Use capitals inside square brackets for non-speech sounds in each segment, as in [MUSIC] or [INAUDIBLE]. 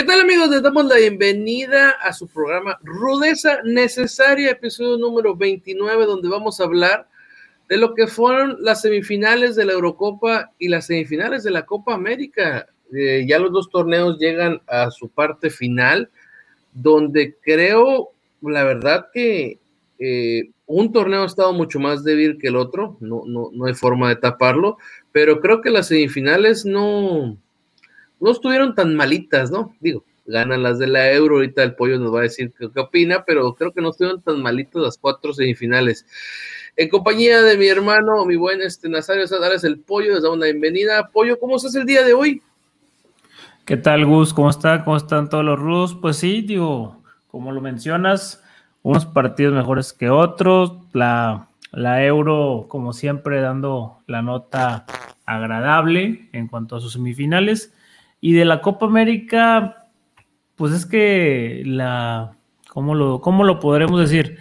¿Qué tal amigos? Les damos la bienvenida a su programa Rudeza Necesaria, episodio número 29, donde vamos a hablar de lo que fueron las semifinales de la Eurocopa y las semifinales de la Copa América. Eh, ya los dos torneos llegan a su parte final, donde creo, la verdad que eh, un torneo ha estado mucho más débil que el otro, no, no, no hay forma de taparlo, pero creo que las semifinales no no estuvieron tan malitas, ¿no? Digo, ganan las de la Euro, ahorita el pollo nos va a decir qué, opina, pero creo que no estuvieron tan malitas las cuatro semifinales. En compañía de mi hermano, mi buen este, Nazario Sadares, el pollo, les damos la bienvenida. Pollo, ¿cómo estás el día de hoy? ¿Qué tal, Gus? ¿Cómo está? ¿Cómo están todos los rudos? Pues sí, digo, como lo mencionas, unos partidos mejores que otros, la, la Euro, como siempre, dando la nota agradable en cuanto a sus semifinales y de la Copa América, pues es que la, ¿cómo lo, cómo lo podremos decir?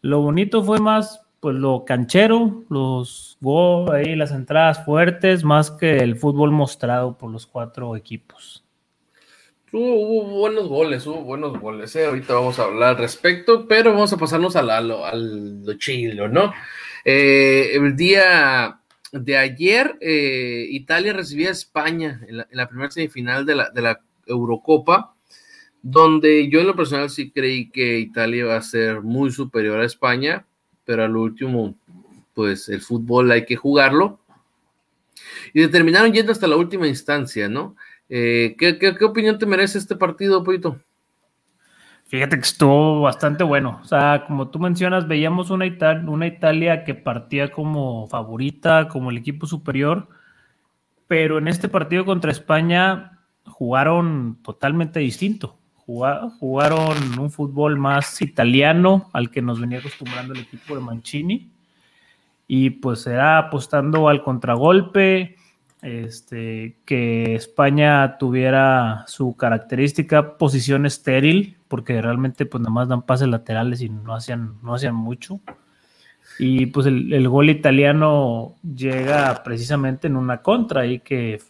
Lo bonito fue más, pues lo canchero, los go ahí, las entradas fuertes, más que el fútbol mostrado por los cuatro equipos. Hubo, buenos goles, hubo buenos goles. ¿eh? Ahorita vamos a hablar al respecto, pero vamos a pasarnos a, lo, chilo, ¿no? Eh, el día de ayer, eh, Italia recibía a España en la, primera semifinal de la, Eurocopa, donde yo en lo personal sí creí que Italia iba a ser muy superior a España, pero al último, pues el fútbol hay que jugarlo. Y determinaron yendo hasta la última instancia, ¿no? Eh, ¿qué, qué, opinión te merece este partido, Poito? Fíjate que estuvo bastante bueno. O sea, como tú mencionas, veíamos una, una Italia que partía como favorita, como el equipo superior, pero en este partido contra España jugaron totalmente distinto. Jugaron un fútbol más italiano al que nos venía acostumbrando el equipo de Mancini. Y pues era apostando al contragolpe, este, que España tuviera su característica posición estéril, porque realmente pues nada más dan pases laterales y no hacían, no hacían mucho. Y pues el, gol italiano llega precisamente en una contra ahí que,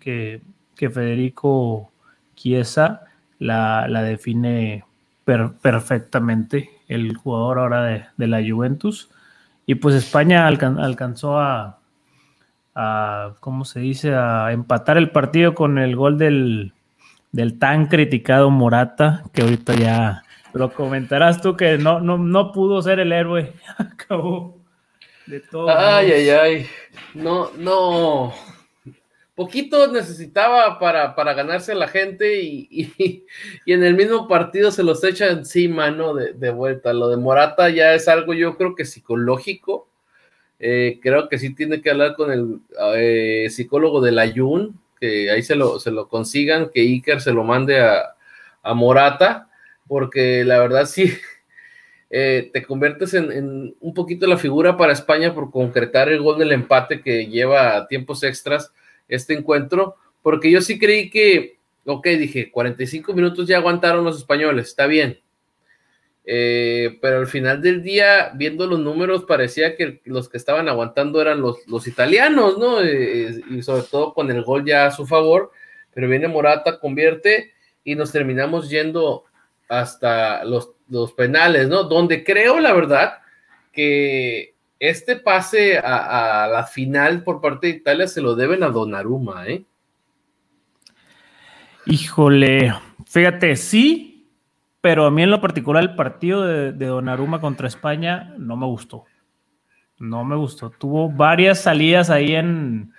que, Federico Chiesa la, define perfectamente, el jugador ahora de, de, la Juventus. Y pues España alcanzó a, a, ¿cómo se dice?, a empatar el partido con el gol del, tan criticado Morata, que ahorita ya lo comentarás tú que no, no, no pudo ser el héroe. [LAUGHS] Acabó de todo. Ay, ay, ay. No, no. Poquito necesitaba para, para ganarse a la gente y, y, en el mismo partido se los echa encima, ¿no? De, de vuelta. Lo de Morata ya es algo, yo creo que psicológico eh, creo que sí tiene que hablar con el eh, psicólogo de la Jun, que ahí se lo, se lo consigan, que Iker se lo mande a, Morata, porque la verdad sí, [LAUGHS] eh, te conviertes en, un poquito la figura para España por concretar el gol del empate que lleva a tiempos extras este encuentro, porque yo sí creí que, ok, dije, 45 minutos ya aguantaron los españoles, está bien, eh, pero al final del día, viendo los números, parecía que los que estaban aguantando eran los, los italianos, ¿no? Eh, eh, y sobre todo con el gol ya a su favor, pero viene Morata, convierte y nos terminamos yendo hasta los, los penales, ¿no? Donde creo, la verdad, que este pase a, a, la final por parte de Italia se lo deben a Donnarumma, ¿eh? Híjole, fíjate, sí, pero a mí en lo particular el partido de, de Donnarumma contra España no me gustó. No me gustó. Tuvo varias salidas ahí en,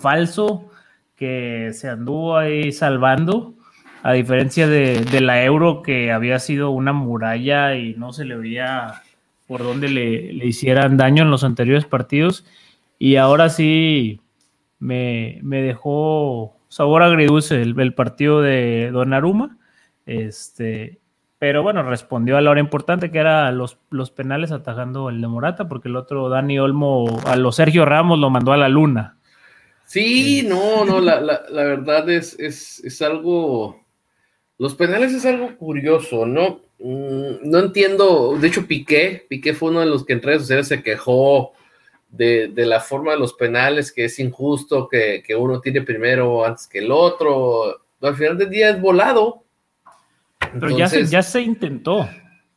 falso que se anduvo ahí salvando, a diferencia de, la Euro que había sido una muralla y no se le veía por dónde le, hicieran daño en los anteriores partidos. Y ahora sí me, dejó sabor agridulce el, el partido de Donnarumma. Este, pero bueno, respondió a la hora importante que era los, los penales atajando el de Morata, porque el otro Dani Olmo, a los Sergio Ramos lo mandó a la luna. Sí, no, no, la, verdad es, es, algo. Los penales es algo curioso, ¿no? Mm, no entiendo. De hecho, Piqué, Piqué fue uno de los que en redes sociales se quejó de, la forma de los penales, que es injusto, que, que uno tiene primero antes que el otro. Al final del día es volado Pero ya, se, ya se intentó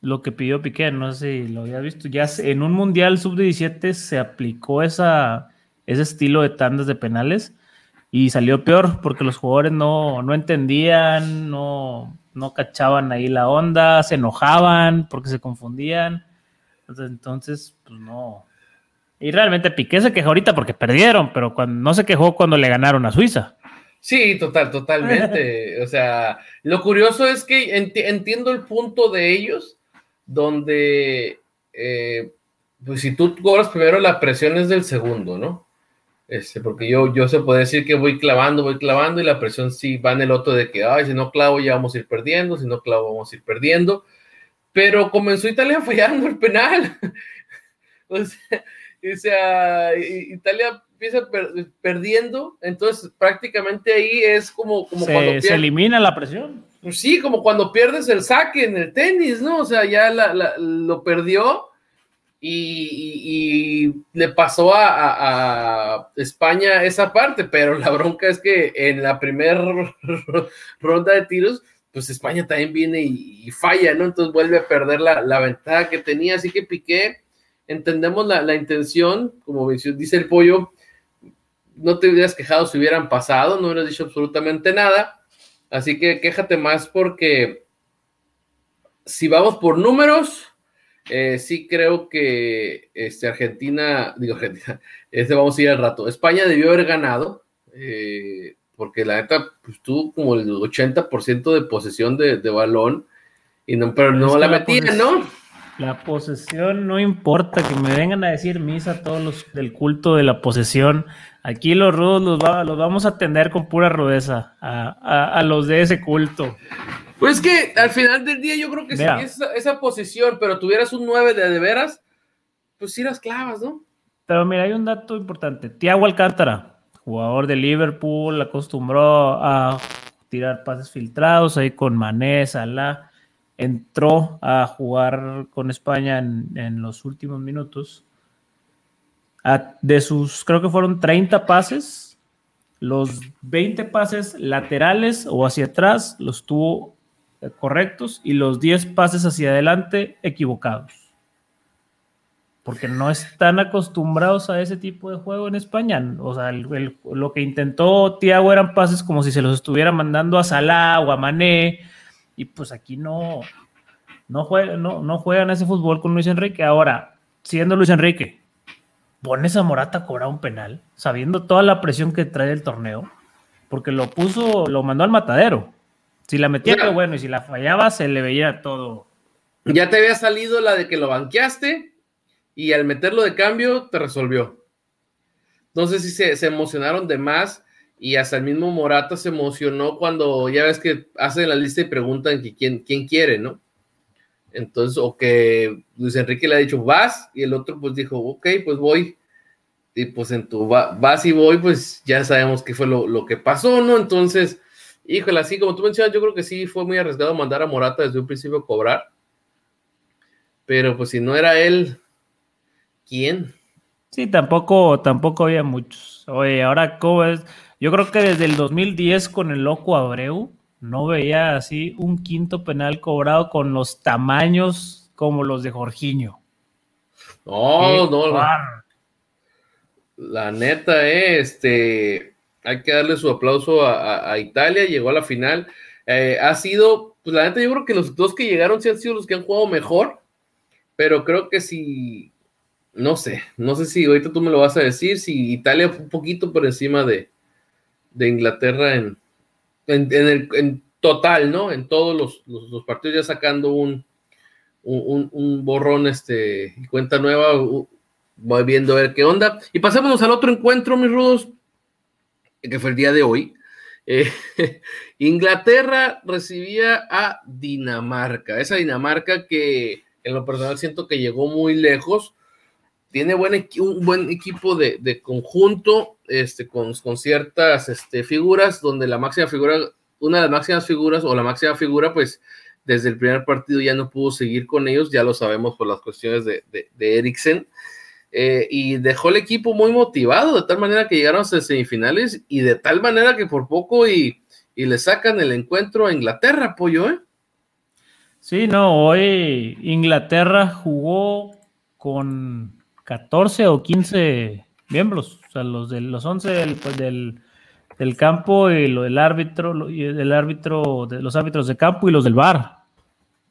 lo que pidió Piqué, no sé si lo había visto, ya en un Mundial Sub-17 se aplicó esa, ese estilo de tandas de penales y salió peor porque los jugadores no, no entendían, no, no cachaban ahí la onda, se enojaban porque se confundían. Entonces, pues no. Y realmente Piqué se quejó ahorita porque perdieron, pero cuando, no se quejó cuando le ganaron a Suiza. Sí, total, totalmente. [LAUGHS] o sea, lo curioso es que entiendo el punto de ellos, donde, eh, pues si tú cobras primero, la presión es del segundo, ¿no? Este, porque yo, yo se puede decir que voy clavando, voy clavando y la presión sí va en el otro de que, ay, si no clavo ya vamos a ir perdiendo, si no clavo vamos a ir perdiendo. Pero comenzó Italia [LAUGHS] fallando el penal. [LAUGHS] o, sea, Italia empieza perdiendo, entonces prácticamente ahí es como, como se, cuando se elimina la presión. Pues sí, como cuando pierdes el saque en el tenis, ¿no? O sea, ya lo perdió y, le pasó a, España esa parte, pero la bronca es que en la primera [LAUGHS] ronda de tiros, pues España también viene y, falla, ¿no? Entonces vuelve a perder la, ventaja que tenía, así que Piqué, entendemos la, intención, como dice el pollo, no te hubieras quejado si hubieran pasado, no hubieras dicho absolutamente nada, así que quéjate más porque si vamos por números, eh, sí creo que este, Argentina, digo Argentina, [LAUGHS] este vamos a ir al rato. España debió haber ganado, eh, porque la neta pues, tuvo como el 80% de posesión de, balón, y no, pero no la, metían, ¿no? La posesión no importa, que me vengan a decir misa todos los del culto de la posesión. Aquí los rudos los, los vamos a atender con pura rudeza a, a los de ese culto. Pues que al final del día yo creo que si esa, esa, posición, pero tuvieras un 9 de de veras, pues sí las clavas, ¿no? Pero mira, hay un dato importante. Tiago Alcántara, jugador de Liverpool, acostumbró a tirar pases filtrados ahí con Mané, Salah. Entró a jugar con España en, los últimos minutos. de sus, creo que fueron 30 pases, los 20 pases laterales o hacia atrás los tuvo correctos y los 10 pases hacia adelante equivocados. Porque no están acostumbrados a ese tipo de juego en España. O sea, lo que intentó Tiago eran pases como si se los estuviera mandando a Salah o a Mané. Y pues aquí no, no, juegan, no, no juegan ese fútbol con Luis Enrique. Ahora, siendo Luis Enrique, pones a Morata a cobrar un penal, sabiendo toda la presión que trae el torneo, porque lo puso, lo mandó al matadero. Si la metía, qué bueno, y si la fallaba, se le veía todo. Ya te había salido la de que lo banqueaste y al meterlo de cambio te resolvió. Entonces sí se, emocionaron de más y hasta el mismo Morata se emocionó cuando ya ves que hacen la lista y preguntan quién, quién quiere, ¿no? Entonces, o que Luis Enrique le ha dicho, vas, y el otro pues dijo, ok, pues voy. Y pues en tu vas y voy, pues ya sabemos qué fue lo, lo que pasó, ¿no? Entonces, Híjole, así como tú mencionas, yo creo que sí fue muy arriesgado mandar a Morata desde un principio a cobrar. Pero pues si no era él, ¿quién? Sí, tampoco, tampoco había muchos. Oye, ahora cómo es. Yo creo que desde el 2010 con el loco Abreu no veía así un quinto penal cobrado con los tamaños como los de Jorginho. No, no, no. La neta, eh, este, hay que darle su aplauso a, Italia, llegó a la final. Eh, ha sido, pues la neta, yo creo que los dos que llegaron sí han sido los que han jugado mejor, pero creo que si, no sé, no sé si ahorita tú me lo vas a decir, si Italia fue un poquito por encima de, Inglaterra en, en, el, en total, ¿no? En todos los, partidos ya sacando un, un, borrón, este, y cuenta nueva, voy viendo a ver qué onda. Y pasémonos al otro encuentro, mis rudos que fue el día de hoy, eh, [LAUGHS] Inglaterra recibía a Dinamarca, esa Dinamarca que en lo personal siento que llegó muy lejos, tiene un buen equipo de, conjunto, este, con, ciertas este, figuras, donde la máxima figura, una de las máximas figuras o la máxima figura, pues desde el primer partido ya no pudo seguir con ellos, ya lo sabemos por las cuestiones de, de, Eriksen. Eh, y dejó el equipo muy motivado, de tal manera que llegaron a semifinales y de tal manera que por poco y, le sacan el encuentro a Inglaterra, pollo, ¿eh? Sí, no, hoy Inglaterra jugó con 14 o 15 miembros, o sea, los de los 11 del, pues, del, del campo y lo del árbitro, y el árbitro, de los árbitros de campo y los del bar.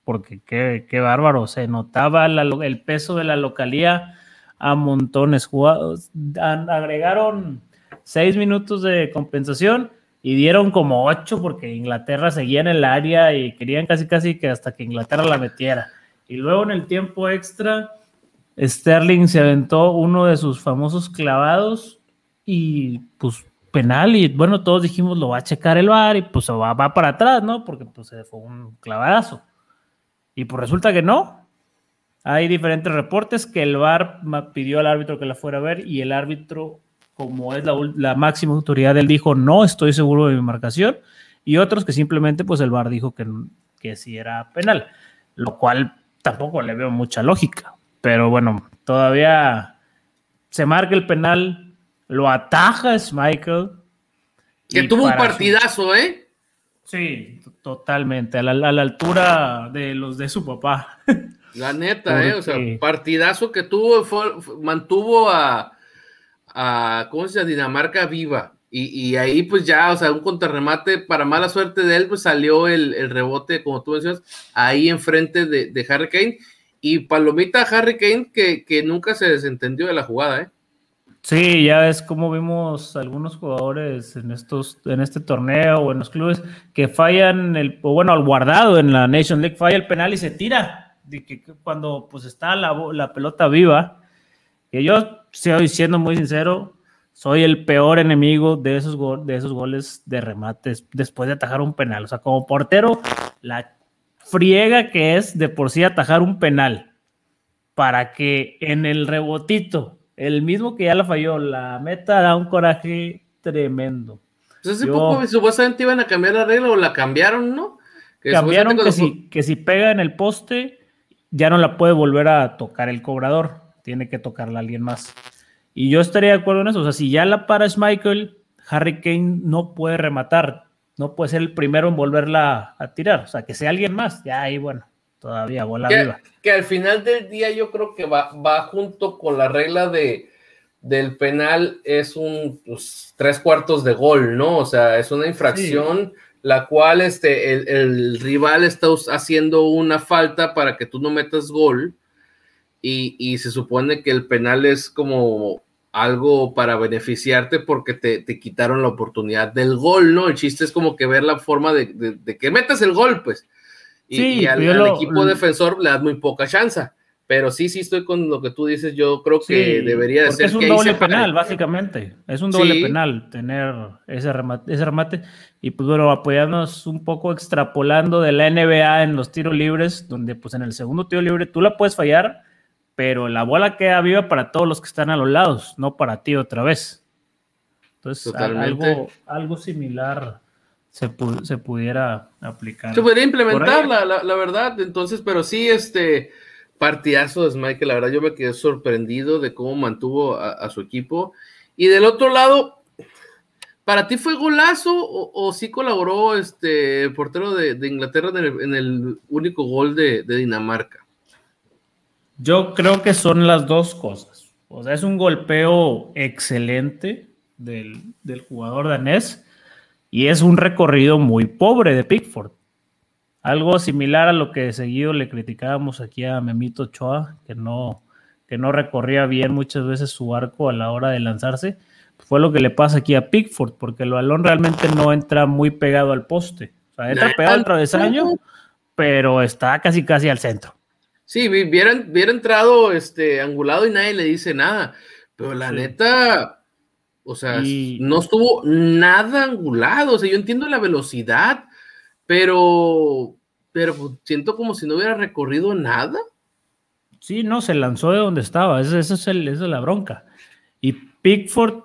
Porque qué, qué bárbaro, se notaba el peso de la localía a montones. Jugados, agregaron seis minutos de compensación y dieron como ocho porque Inglaterra seguía en el área y querían casi casi que hasta que Inglaterra la metiera. Y luego en el tiempo extra, Sterling se aventó uno de sus famosos clavados y pues penal y bueno, todos dijimos lo va a checar el bar y pues va, para atrás, ¿no? Porque pues fue un clavadazo. Y pues resulta que no. Hay diferentes reportes que el VAR pidió al árbitro que la fuera a ver y el árbitro, como es la, máxima autoridad, él dijo, no estoy seguro de mi marcación. Y otros que simplemente, pues el VAR dijo que, que sí era penal, lo cual tampoco le veo mucha lógica. Pero bueno, todavía se marca el penal, lo ataja Michael. Que tuvo un partidazo, ¿eh? Sí, totalmente, a la, a la, altura de los de su papá. [LAUGHS] La neta, ¿eh? O sea, partidazo que tuvo, mantuvo a, a, ¿cómo se llama? Dinamarca viva. Y, ahí, pues ya, o sea, un contrarremate, para mala suerte de él, pues salió el, rebote, como tú decías, ahí enfrente de, de Harry Kane. Y palomita Harry Kane, que, que nunca se desentendió de la jugada, ¿eh? Sí, ya ves cómo vimos algunos jugadores en estos, en este torneo o en los clubes que fallan el, o bueno, al guardado en la Nation League falla el penal y se tira de que cuando pues está la, la pelota viva, que yo estoy siendo muy sincero, soy el peor enemigo de esos, de esos goles de remates después de atajar un penal. O sea, como portero, la friega que es de por sí atajar un penal para que en el rebotito, el mismo que ya la falló, la meta da un coraje tremendo. Pues hace poco supuestamente iban a cambiar la regla o la cambiaron, ¿no? cambiaron que si, que si pega en el poste ya no la puede volver a tocar el cobrador, tiene que tocarla alguien más. Y yo estaría de acuerdo en eso, o sea, si ya la para Michael, Harry Kane no puede rematar, no puede ser el primero en volverla a tirar, o sea, que sea alguien más, ya ahí bueno, todavía bola que, viva. Que al final del día yo creo que va, va junto con la regla de del penal es un pues, tres cuartos de gol, ¿no? O sea, es una infracción la cual este, el, rival está haciendo una falta para que tú no metas gol y, se supone que el penal es como algo para beneficiarte porque te, quitaron la oportunidad del gol, ¿no? El chiste es como que ver la forma de, que metas el gol, pues. Y, al, equipo defensor le das muy poca chance. Pero sí, sí estoy con lo que tú dices. Yo creo que debería de ser. Es un doble penal, básicamente. Es un doble penal tener ese remate, ese remate. Y pues bueno, apoyarnos un poco extrapolando de la NBA en los tiros libres, donde pues en el segundo tiro libre tú la puedes fallar, pero la bola queda viva para todos los que están a los lados, no para ti otra vez. Entonces, algo, algo similar se, se, pudiera aplicar. Se podría implementar, la, la, la verdad. Entonces, pero sí, este partidazo de Michael, la verdad yo me quedé sorprendido de cómo mantuvo a, su equipo. Y del otro lado, ¿para ti fue golazo o, sí colaboró este el portero de, Inglaterra en el, único gol de, Dinamarca? Yo creo que son las dos cosas. O sea, es un golpeo excelente del, del jugador danés y es un recorrido muy pobre de Pickford. Algo similar a lo que seguido le criticábamos aquí a Memito Ochoa, que no, que no recorría bien muchas veces su arco a la hora de lanzarse. Fue lo que le pasa aquí a Pickford, porque el balón realmente no entra muy pegado al poste. O sea, entra pegado al travesaño, pero está casi casi al centro. Sí, hubiera, hubiera entrado este, angulado y nadie le dice nada. Pero la neta, o sea, no estuvo nada angulado. O sea, yo entiendo la velocidad, pero pero pues, siento como si no hubiera recorrido nada. Sí, no, se lanzó de donde estaba, esa es, es la bronca. Y Pickford,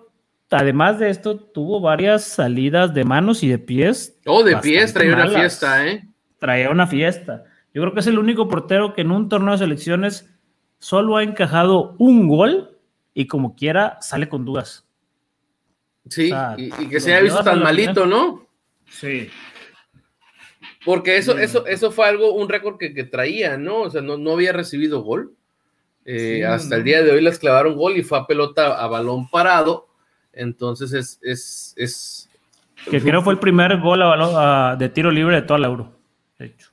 además de esto, tuvo varias salidas de manos y de pies. Oh, de pies, traía una fiesta, ¿eh? Traía una fiesta. Yo creo que es el único portero que en un torneo de selecciones solo ha encajado un gol y como quiera sale con dudas. Sí, y, que se haya visto tan malito, ¿no? Sí. Porque eso, eso, eso fue algo, un récord que, que traía, ¿no? O sea, no, no había recibido gol. Eh, hasta el día de hoy les clavaron gol y fue a pelota a balón parado. Entonces es. es, es que creo fue el primer gol a balón, de tiro libre de toda la Euro, de hecho.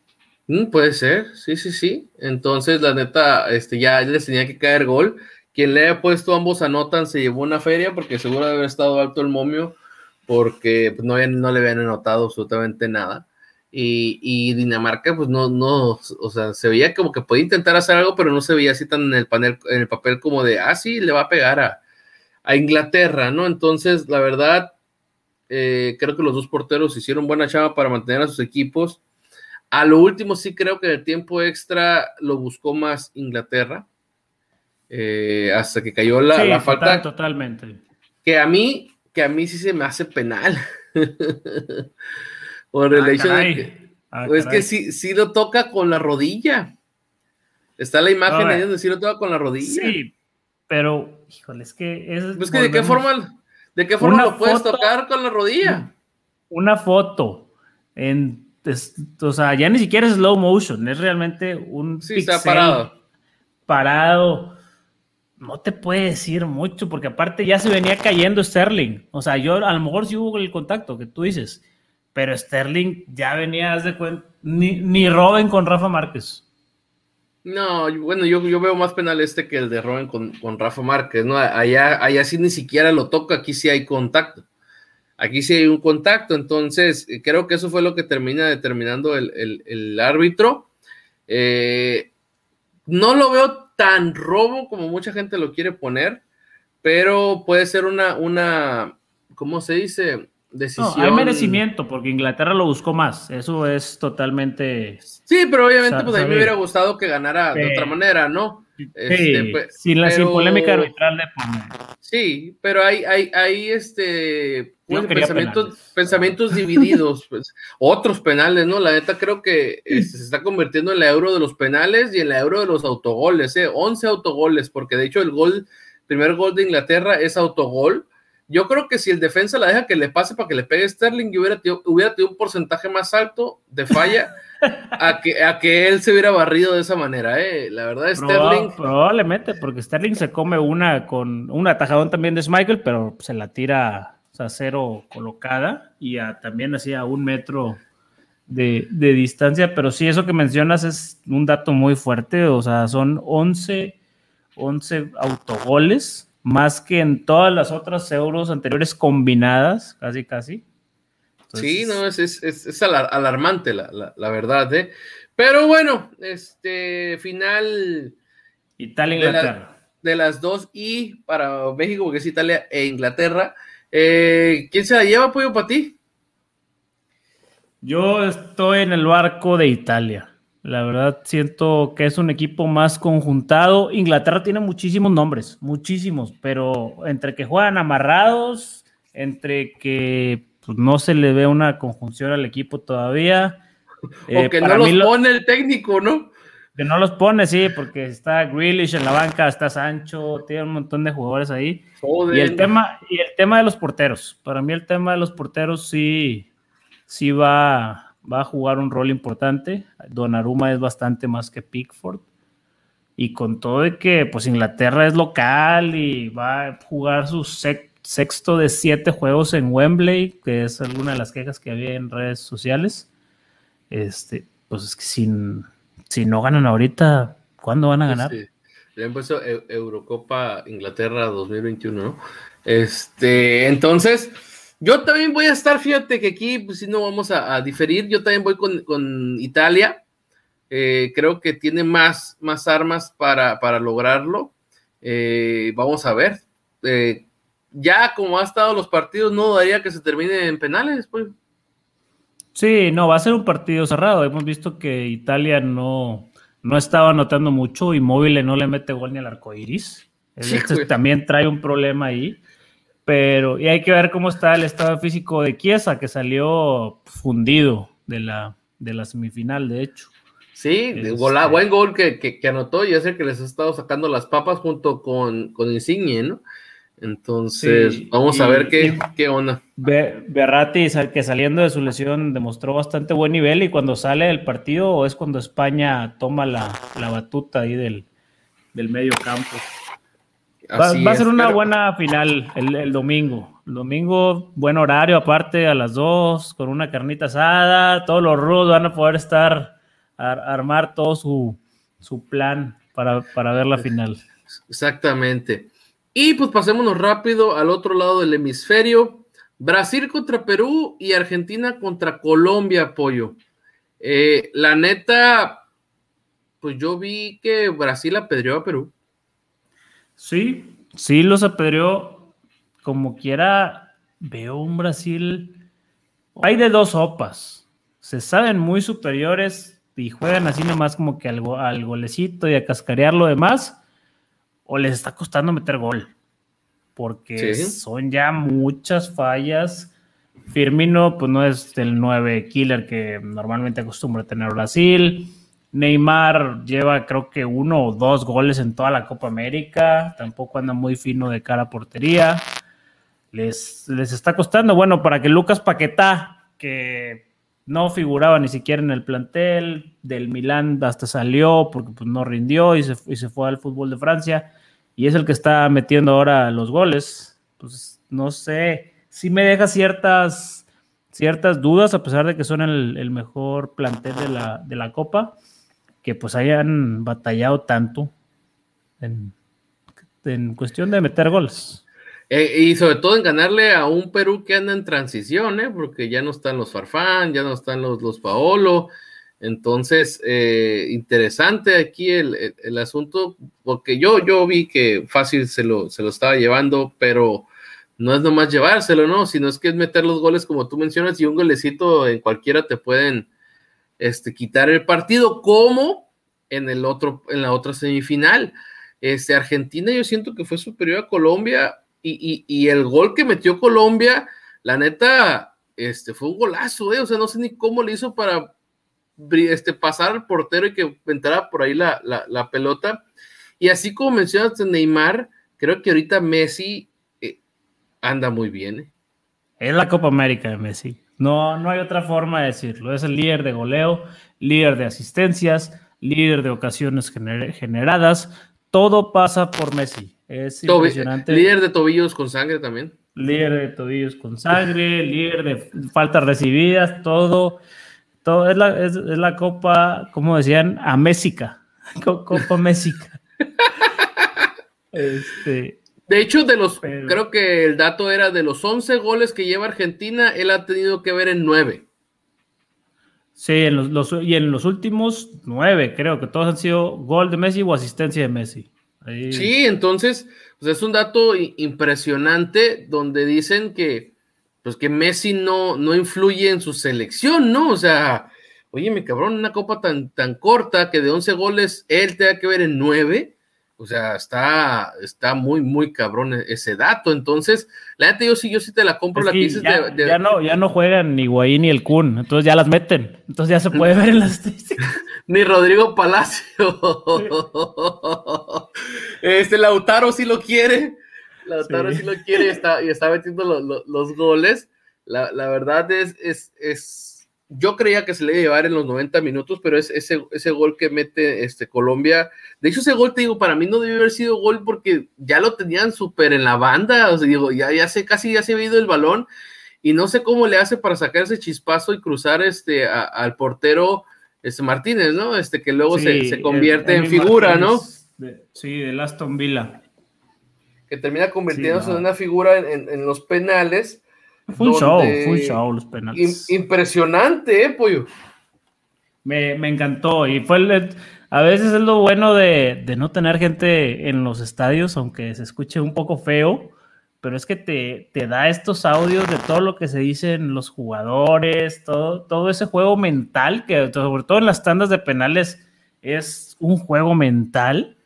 Mm, puede ser, sí, sí, sí. Entonces, la neta, este, ya les tenía que caer gol. Quien le haya puesto ambos anotan se llevó una feria porque seguro debe haber estado alto el momio porque pues, no, no le habían anotado absolutamente nada. Y, Dinamarca, pues no, no, o sea, se veía como que podía intentar hacer algo, pero no se veía así tan en el panel, en el papel como de, ah, sí, le va a pegar a, Inglaterra, ¿no? Entonces, la verdad, eh, creo que los dos porteros hicieron buena chava para mantener a sus equipos. A lo último, sí creo que en el tiempo extra lo buscó más Inglaterra, eh, hasta que cayó la, falta. Totalmente. Que a mí, que a mí sí se me hace penal. [LAUGHS] Por el ah, hecho de que. Ah, es que sí, sí lo toca con la rodilla. Está la imagen ahí donde sí lo toca con la rodilla. Sí, pero, híjole, es que. Es, pues que de qué forma, de qué forma lo puedes tocar con la rodilla. Una foto en. O sea, ya ni siquiera es slow motion, es realmente un. Sí, está parado. Parado. No te puede decir mucho, porque aparte ya se venía cayendo Sterling. O sea, yo a lo mejor sí hubo el contacto que tú dices pero Sterling ya venía, de cuenta, ni, ni Robin con Rafa Márquez. No, bueno, yo, yo veo más penal este que el de Robin con, Rafa Márquez, ¿no? Allá, allá sí ni siquiera lo toca, aquí sí hay contacto. Aquí sí hay un contacto, entonces eh, creo que eso fue lo que termina determinando el, árbitro. Eh, no lo veo tan robo como mucha gente lo quiere poner, pero puede ser una, una, ¿cómo se dice? decisión. hay merecimiento porque Inglaterra lo buscó más. Eso es totalmente. Sí, pero obviamente pues a mí me hubiera gustado que ganara de otra manera, ¿no? Este, pues, sin la sin polémica arbitral de Sí, pero hay, hay, hay este pensamientos, pensamientos divididos, pues, otros penales, ¿no? La neta creo que este, se está convirtiendo en la euro de los penales y en la euro de los autogoles, ¿eh? 11 autogoles, porque de hecho el gol, primer gol de Inglaterra es autogol yo creo que si el defensa la deja que le pase para que le pegue Sterling, hubiera tenido, hubiera tenido un porcentaje más alto de falla a, que, a que él se hubiera barrido de esa manera. ¿eh? La verdad, Sterling. Probablemente, porque Sterling se come una con un atajadón también de Michael, pero se la tira a cero colocada y también hacía un metro de, de, distancia. Pero sí, eso que mencionas es un dato muy fuerte. O sea, son 11, 11 autogoles más que en todas las otras euros anteriores combinadas, casi, casi. sí, no, es, es, alarmante la, verdad, ¿eh? Pero bueno, este final. Italia-Inglaterra. De, las dos y para México, porque es Italia e Inglaterra. Eh, ¿Quién se la lleva, apoyo para ti? Yo estoy en el barco de Italia. La verdad siento que es un equipo más conjuntado. Inglaterra tiene muchísimos nombres, muchísimos, pero entre que juegan amarrados, entre que pues, no se le ve una conjunción al equipo todavía. o eh, que no los pone el técnico, ¿no? Que no los pone, sí, porque está Grealish en la banca, está Sancho, tiene un montón de jugadores ahí. Y el tema, y el tema de los porteros. Para mí el tema de los porteros sí, sí va va a jugar un rol importante. Donnarumma es bastante más que Pickford. Y con todo de que pues Inglaterra es local y va a jugar su sexto de siete juegos en Wembley, que es alguna de las quejas que había en redes sociales. Este, pues es que si, no ganan ahorita, ¿cuándo van a ganar? Sí. Le han puesto Eurocopa Inglaterra 2021, ¿no? Este, entonces, yo también voy a estar, fíjate que aquí, pues si no vamos a, diferir, yo también voy con, Italia. Eh, creo que tiene más, más armas para, para lograrlo. Eh, vamos a ver. Eh, ya como ha estado los partidos, no daría que se termine en penales, pues. Sí, no, va a ser un partido cerrado. Hemos visto que Italia no, no estaba anotando mucho y Móvil no le mete gol ni al arco iris. Este también trae un problema ahí. Pero, y hay que ver cómo está el estado físico de Chiesa, que salió fundido de la, de la semifinal, de hecho. Sí, este, buen gol que, anotó y es el que les ha estado sacando las papas junto con, con Insigne, ¿no? Entonces, vamos a ver qué, qué onda. Berratti, que saliendo de su lesión demostró bastante buen nivel y cuando sale del partido es cuando España toma la, batuta ahí del, medio campo. Va, a ser una buena final el, domingo. El domingo, buen horario aparte a las dos, con una carnita asada, todos los rudos van a poder estar, a, armar todo su, plan para, para ver la final. Exactamente. Y pues pasémonos rápido al otro lado del hemisferio. Brasil contra Perú y Argentina contra Colombia, apoyo. Eh, la neta, pues yo vi que Brasil apedreó a Perú. Sí, sí los apedreó. Como quiera, veo un Brasil. Hay de dos sopas. Se saben muy superiores y juegan así nomás como que al, al golecito y a cascarear lo demás. O les está costando meter gol porque son ya muchas fallas. Firmino, pues no es el 9 killer que normalmente acostumbra tener Brasil. Neymar lleva creo que uno o dos goles en toda la Copa América. Tampoco anda muy fino de cara a portería. Les, les está costando. Bueno, para que Lucas Paquetá, que no figuraba ni siquiera en el plantel, del Milán hasta salió porque pues, no rindió y se, y se fue al fútbol de Francia y es el que está metiendo ahora los goles. Pues no sé, sí me deja ciertas, ciertas dudas, a pesar de que son el, mejor plantel de la, de la, Copa, que pues hayan batallado tanto en, cuestión de meter goles. Eh, y sobre todo en ganarle a un Perú que anda en transición, ¿eh? porque ya no están los Farfán, ya no están los, los Paolo, entonces, eh, interesante aquí el, asunto, porque yo, yo vi que fácil se lo, se lo estaba llevando, pero no es nomás llevárselo, ¿no? Sino es que es meter los goles como tú mencionas y un golecito en cualquiera te pueden este, quitar el partido, como en, el otro, en la otra semifinal. Este, Argentina yo siento que fue superior a Colombia y, y, y el gol que metió Colombia, la neta, este, fue un golazo, ¿eh? O sea, no sé ni cómo le hizo para este, pasar al portero y que entrara por ahí la, pelota. Y así como mencionaste Neymar, creo que ahorita Messi eh, anda muy bien. ¿eh? Es la Copa América de Messi. No, no hay otra forma de decirlo. Es el líder de goleo, líder de asistencias, líder de ocasiones generadas. Todo pasa por Messi. Es impresionante. Líder de tobillos con sangre también. Líder de tobillos con sangre, líder de faltas recibidas, todo todo es la, es, la copa, como decían, a Méxica. [LAUGHS] Copa Méxica. este, de hecho, de los, creo que el dato era de los 11 goles que lleva Argentina, él ha tenido que ver en 9. Sí, en los, y en los últimos 9, creo que todos han sido gol de Messi o asistencia de Messi. Sí, entonces, pues es un dato impresionante donde dicen que pues que Messi no, no influye en su selección, ¿no? O sea, oye, mi cabrón, una copa tan, tan corta que de 11 goles él tenga que ver en 9, o sea, está, está muy, muy cabrón e-, ese dato. Entonces, la neta, yo sí, yo sí te la compro la que dices ya, de, ya, no, ya no juegan ni Guay ni el Kun, entonces ya las meten. Entonces ya se puede ver en las estadísticas. [LAUGHS] ni Rodrigo Palacio. [LAUGHS] este Lautaro sí lo quiere. Lautaro sí. lo quiere y [LAUGHS] está, y está metiendo los goles. La, la, verdad es, es, es, yo creía que se le iba a llevar en los 90 minutos, pero es ese, ese gol que mete este, Colombia. De hecho, ese gol, te digo, para mí no debió haber sido gol porque ya lo tenían súper en la banda. O sea, digo, ya, ya sé, casi ya se ha ido el balón y no sé cómo le hace para sacar ese chispazo y cruzar este, al portero este, Martínez, ¿no? Este que luego se, se, convierte en figura, ¿no? sí, de Aston Villa que termina convirtiéndose en una figura en, los penales. Fue un show, fue un show los penales. impresionante, ¿eh, Pollo? Me, encantó y fue a veces es lo bueno de, no tener gente en los estadios, aunque se escuche un poco feo, pero es que te, te, da estos audios de todo lo que se dicen los jugadores, todo, todo ese juego mental, que sobre todo en las tandas de penales es un juego mental.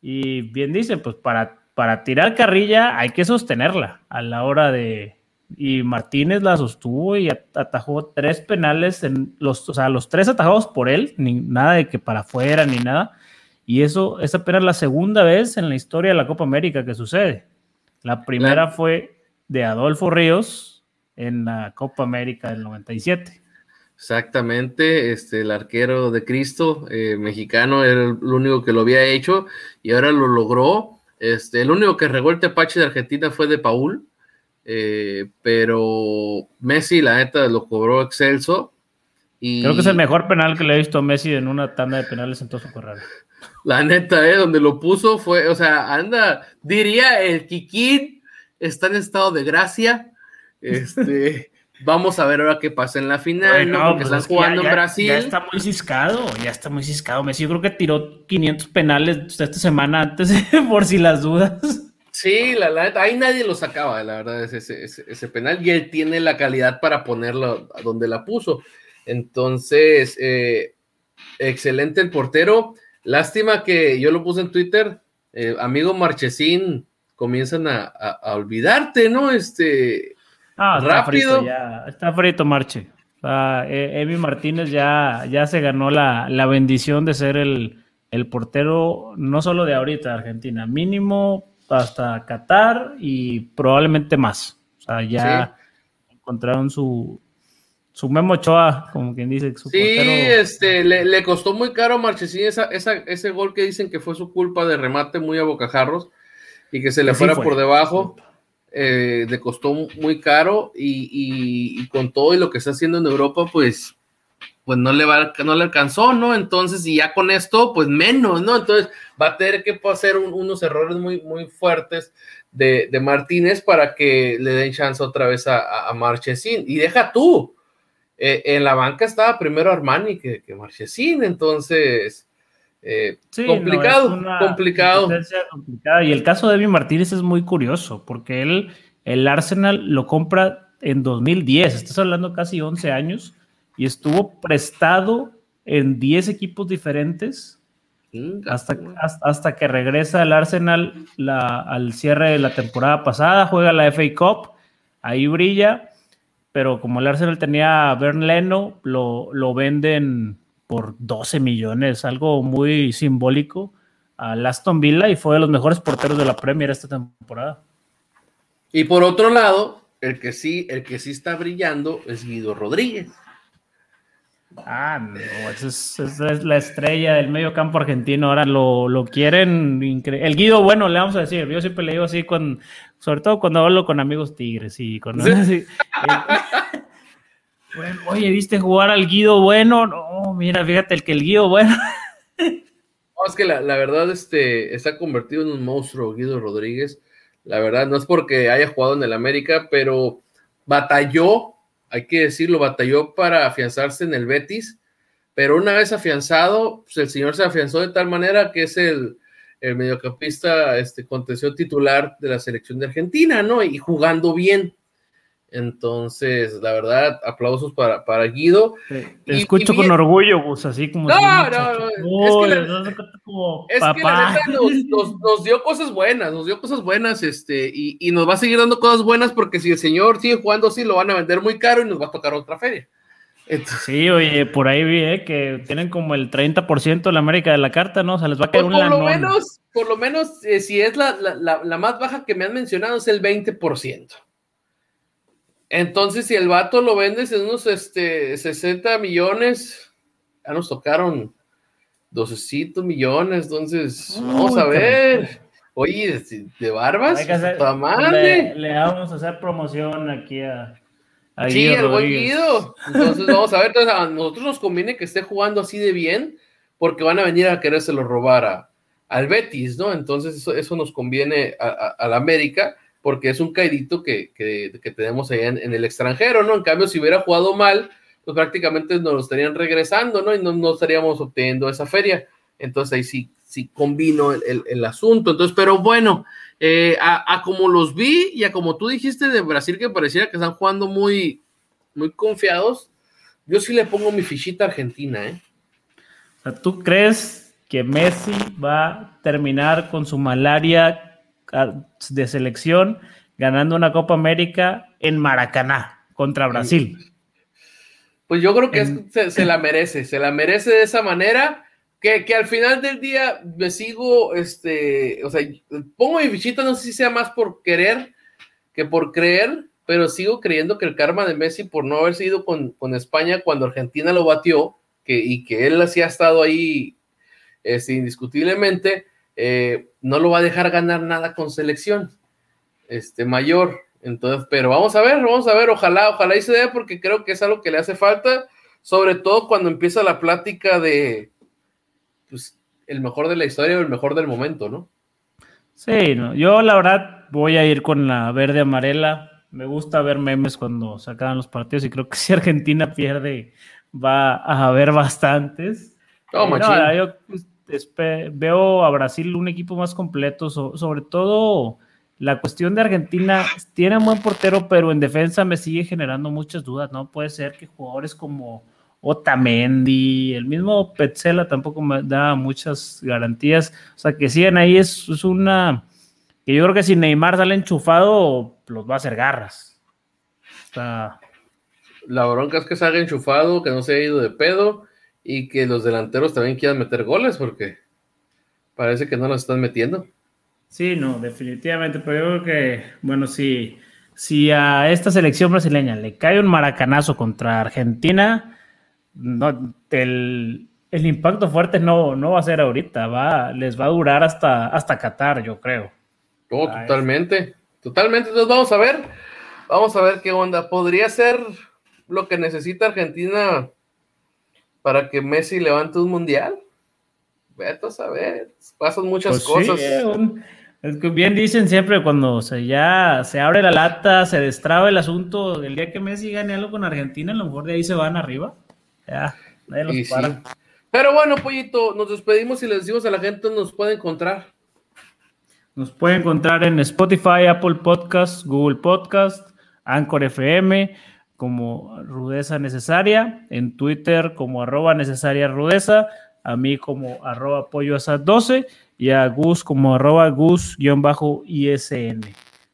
Y bien dice, pues para para tirar carrilla hay que sostenerla a la hora de... Y Martínez la sostuvo y atajó tres penales, en los, o sea, los tres atajados por él, ni nada de que para afuera ni nada. Y eso es apenas la segunda vez en la historia de la Copa América que sucede. La primera fue de Adolfo Ríos en la Copa América del 97. Exactamente, este, el arquero de Cristo eh, mexicano era el único que lo había hecho y ahora lo logró. Este, el único que regó el tepache de Argentina fue de Paul, eh, pero Messi, la neta, lo cobró excelso. Y... Creo que es el mejor penal que le he visto a Messi en una tanda de penales en todo su carrera. La neta, eh, donde lo puso fue, o sea, anda, diría el Kikín, está en estado de gracia. Este. Vamos a ver ahora qué pasa en la final, ¿no? Porque pues están jugando en Brasil. Ya está muy ciscado, ya está muy ciscado. Messi yo creo que tiró 500 penales esta semana antes, [LAUGHS] por si las dudas. Sí, la verdad, ahí nadie lo sacaba, la verdad, ese, ese, penal, y él tiene la calidad para ponerlo donde la puso. Entonces, eh, excelente el portero. Lástima que yo lo puse en Twitter, eh, amigo Marchesín, comienzan a, a olvidarte, ¿no? Este, Ah, está Frito ya, está frito, Marche. Emi Martínez ya, ya se ganó la, bendición de ser el, portero, no solo de ahorita de Argentina, mínimo hasta Qatar y probablemente más. O sea, ya encontraron su, su Memo Ochoa, como quien dice. sí, este, le, costó muy caro a Marchesín esa, ese gol que dicen que fue su culpa de remate muy a bocajarros y que se le fuera por debajo eh, le costó muy caro y, con todo y lo que está haciendo en Europa, pues, pues no le va, no le alcanzó, ¿no? Entonces, y ya con esto, pues menos, ¿no? Entonces va a tener que hacer unos errores muy, muy fuertes de, Martínez para que le den chance otra vez a, a Marchesín. Y deja tú, eh, en la banca estaba primero Armani que, que Marchesín, entonces eh, complicado, complicado. Y el caso de Evi Martínez es muy curioso, porque él, el Arsenal lo compra en 2010, estás hablando casi 11 años, y estuvo prestado en 10 equipos diferentes hasta, hasta, que regresa al Arsenal al cierre de la temporada pasada, juega la FA Cup, ahí brilla, pero como el Arsenal tenía a Bern Leno, lo, lo venden por 12 millones, algo muy simbólico a Aston Villa y fue de los mejores porteros de la Premier esta temporada. Y por otro lado, el que sí, el que sí está brillando es Guido Rodríguez. Ah, no, esa es, la estrella del medio campo argentino. Ahora lo, lo quieren. El Guido, bueno, le vamos a decir. Yo siempre le digo así, con, sobre todo cuando hablo con amigos tigres y con. [LAUGHS] oye, ¿viste jugar al Guido Bueno? No, mira, fíjate el que el Guido Bueno. [LAUGHS] No, es que la, verdad este, está convertido en un monstruo Guido Rodríguez. La verdad, no es porque haya jugado en el América, pero batalló, hay que decirlo, batalló para afianzarse en el Betis. Pero una vez afianzado, pues el señor se afianzó de tal manera que es el, el mediocampista este, contención titular de la selección de Argentina, ¿no? Y jugando bien. Entonces, la verdad, aplausos para, para Guido. Te, escucho con orgullo, pues, así como. No, no, no. Es que, como es que la neta [LAUGHS] nos, dio cosas buenas, nos dio cosas buenas, este, y, y, nos va a seguir dando cosas buenas porque si el señor sigue jugando así, lo van a vender muy caro y nos va a tocar otra feria. Sí, oye, por ahí vi eh, que tienen como el 30% de la América de la carta, ¿no? O sea, les va a caer pues un por lo menos, por lo menos, eh, si es la, la, la, más baja que me han mencionado, es el 20%. Entonces, si el vato lo vendes en unos este, 60 millones, ya nos tocaron 12 millones, entonces vamos a ver. Oye, de barbas, le, le, vamos a hacer promoción aquí a. a sí, el buen Guido. Entonces, vamos a ver. Entonces, a nosotros nos conviene que esté jugando así de bien, porque van a venir a querérselo robar a, al Betis, ¿no? Entonces, eso, eso nos conviene a, a la América porque es un caidito que, tenemos allá en, el extranjero, ¿no? En cambio, si hubiera jugado mal, pues prácticamente nos lo estarían regresando, ¿no? Y no, estaríamos obteniendo esa feria. Entonces ahí sí, sí combino el, asunto. Entonces, pero bueno, eh, a, como los vi y a como tú dijiste de Brasil que pareciera que están jugando muy, muy confiados, yo sí le pongo mi fichita Argentina, ¿eh? ¿tú crees que Messi va a terminar con su malaria de selección ganando una Copa América en Maracaná contra Brasil. Pues yo creo que se, la merece, se la merece de esa manera. Que, al final del día me sigo, este, o sea, pongo mi fichita, no sé si sea más por querer que por creer, pero sigo creyendo que el karma de Messi por no haber ido con, España cuando Argentina lo batió, que, y que él así ha estado ahí este, indiscutiblemente, eh, no lo va a dejar ganar nada con selección este, mayor. Entonces, pero vamos a ver, vamos a ver, ojalá, ojalá y se dé, porque creo que es algo que le hace falta, sobre todo cuando empieza la plática de pues, el mejor de la historia o el mejor del momento, ¿no? Sí, no, yo la verdad voy a ir con la verde amarela. Me gusta ver memes cuando sacan los partidos y creo que si Argentina pierde va a haber bastantes. No, eh, yo veo a Brasil un equipo más completo, sobre todo la cuestión de Argentina tiene un buen portero, pero en defensa me sigue generando muchas dudas, ¿no? Puede ser que jugadores como Otamendi, el mismo Petzela tampoco me da muchas garantías. O sea, que siguen ahí es, una. que yo creo que si Neymar sale enchufado, los va a hacer garras. La bronca es que salga enchufado, que no se haya ido de pedo y que los delanteros también quieran meter goles porque parece que no los están metiendo. Sí, no, definitivamente, pero yo creo que, bueno, si, si a esta selección brasileña le cae un maracanazo contra Argentina, no, el, impacto fuerte no, no va a ser ahorita, va, les va a durar hasta, hasta Qatar, yo creo. Oh, totalmente, totalmente. Entonces vamos a ver, vamos a ver qué onda. Podría ser lo que necesita Argentina para que Messi levante un mundial. Vete a saber, pasan muchas pues cosas. es que bien dicen siempre cuando se ya se abre la lata, se destraba el asunto, el día que Messi gane algo con Argentina, a lo mejor de ahí se van arriba. Ya, Pero bueno, Pollito, nos despedimos y les decimos a la gente dónde nos puede encontrar. Nos puede encontrar en Spotify, Apple Podcast, Google Podcast, Anchor FM, como Rudeza Necesaria, en Twitter como arroba necesaria rudeza, a mí como arroba pollo 12 y a Gus como arroba Gus-ISN.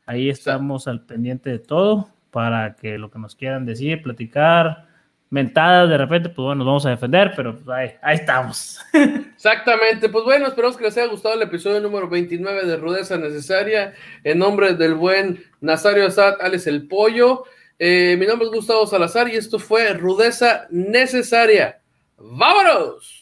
Ahí estamos al pendiente de todo para que lo que nos quieran decir, platicar, mentadas de repente, pues bueno, nos vamos a defender, pero pues ahí, estamos. [LAUGHS] Exactamente, pues bueno, esperamos que les haya gustado el episodio número 29 de Rudeza Necesaria, en nombre del buen Nazario Assad, Alex El Pollo. Eh, mi nombre es Gustavo Salazar y esto fue Rudeza Necesaria. ¡Vámonos!